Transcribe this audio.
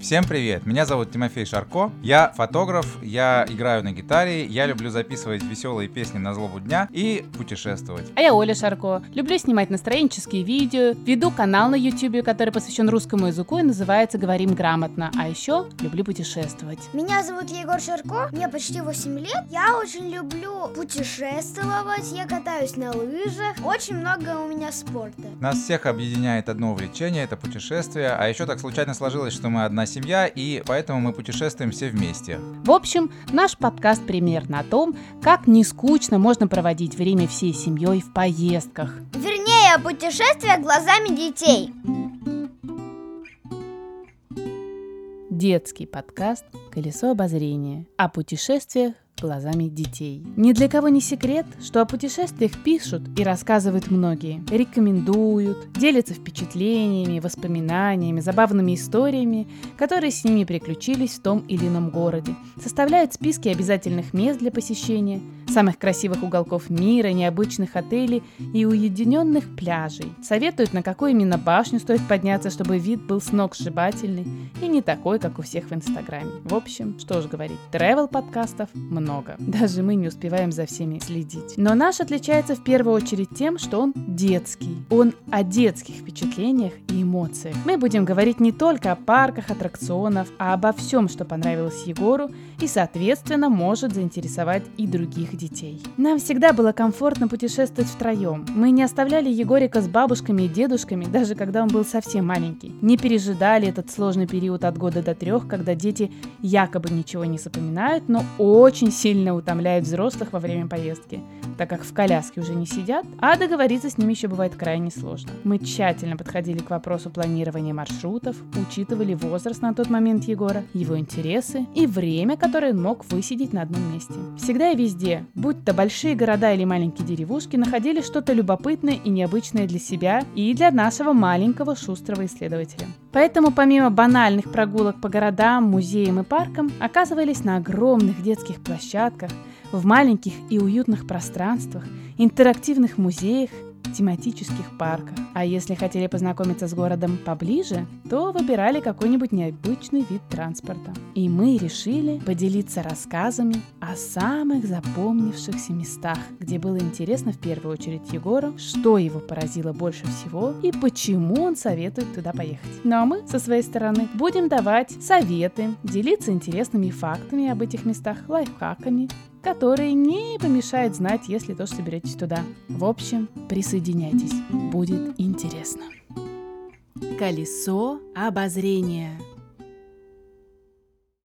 Всем привет! Меня зовут Тимофей Шарко. Я фотограф, я играю на гитаре, я люблю записывать веселые песни на злобу дня и путешествовать. А я Оля Шарко. Люблю снимать настроенческие видео, веду канал на YouTube, который посвящен русскому языку и называется «Говорим грамотно». А еще люблю путешествовать. Меня зовут Егор Шарко, мне почти 8 лет. Я очень люблю путешествовать, я катаюсь на лыжах. Очень много у меня спорта. Нас всех объединяет одно увлечение, это путешествие. А еще так случайно сложилось, что мы одна семья, и поэтому мы путешествуем все вместе. В общем, наш подкаст примерно о том, как не скучно можно проводить время всей семьей в поездках. Вернее, о путешествиях глазами детей. Детский подкаст «Колесо обозрения» о путешествиях глазами детей. Ни для кого не секрет, что о путешествиях пишут и рассказывают многие. Рекомендуют, делятся впечатлениями, воспоминаниями, забавными историями, которые с ними приключились в том или ином городе. Составляют списки обязательных мест для посещения, самых красивых уголков мира, необычных отелей и уединенных пляжей. Советуют, на какую именно башню стоит подняться, чтобы вид был сногсшибательный и не такой, как у всех в Инстаграме. В общем, что ж говорить, travel подкастов много. Даже мы не успеваем за всеми следить. Но наш отличается в первую очередь тем, что он детский. Он о детских впечатлениях и эмоциях. Мы будем говорить не только о парках, аттракционах, а обо всем, что понравилось Егору и, соответственно, может заинтересовать и других детей. Нам всегда было комфортно путешествовать втроем. Мы не оставляли Егорика с бабушками и дедушками, даже когда он был совсем маленький. Не пережидали этот сложный период от года до трех, когда дети якобы ничего не запоминают, но очень сильно утомляют взрослых во время поездки, так как в коляске уже не сидят, а договориться с ними еще бывает крайне сложно. Мы тщательно подходили к вопросу планирования маршрутов, учитывали возраст на тот момент Егора, его интересы и время, которое он мог высидеть на одном месте. Всегда и везде, будь то большие города или маленькие деревушки, находили что-то любопытное и необычное для себя и для нашего маленького шустрого исследователя. Поэтому помимо банальных прогулок по городам, музеям и паркам, оказывались на огромных детских площадках, в маленьких и уютных пространствах, интерактивных музеях тематических парках. А если хотели познакомиться с городом поближе, то выбирали какой-нибудь необычный вид транспорта. И мы решили поделиться рассказами о самых запомнившихся местах, где было интересно в первую очередь Егору, что его поразило больше всего и почему он советует туда поехать. Ну а мы, со своей стороны, будем давать советы, делиться интересными фактами об этих местах, лайфхаками, которые не помешает знать, если тоже соберетесь туда. В общем, присоединяйтесь, будет интересно. Колесо обозрения.